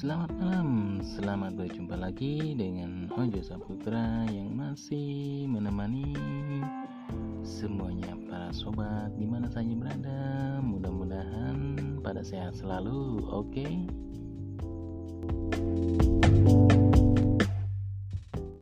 Selamat malam, selamat berjumpa lagi dengan Ojo Saputra yang masih menemani semuanya para sobat di mana saja berada. Mudah-mudahan pada sehat selalu, oke? Okay?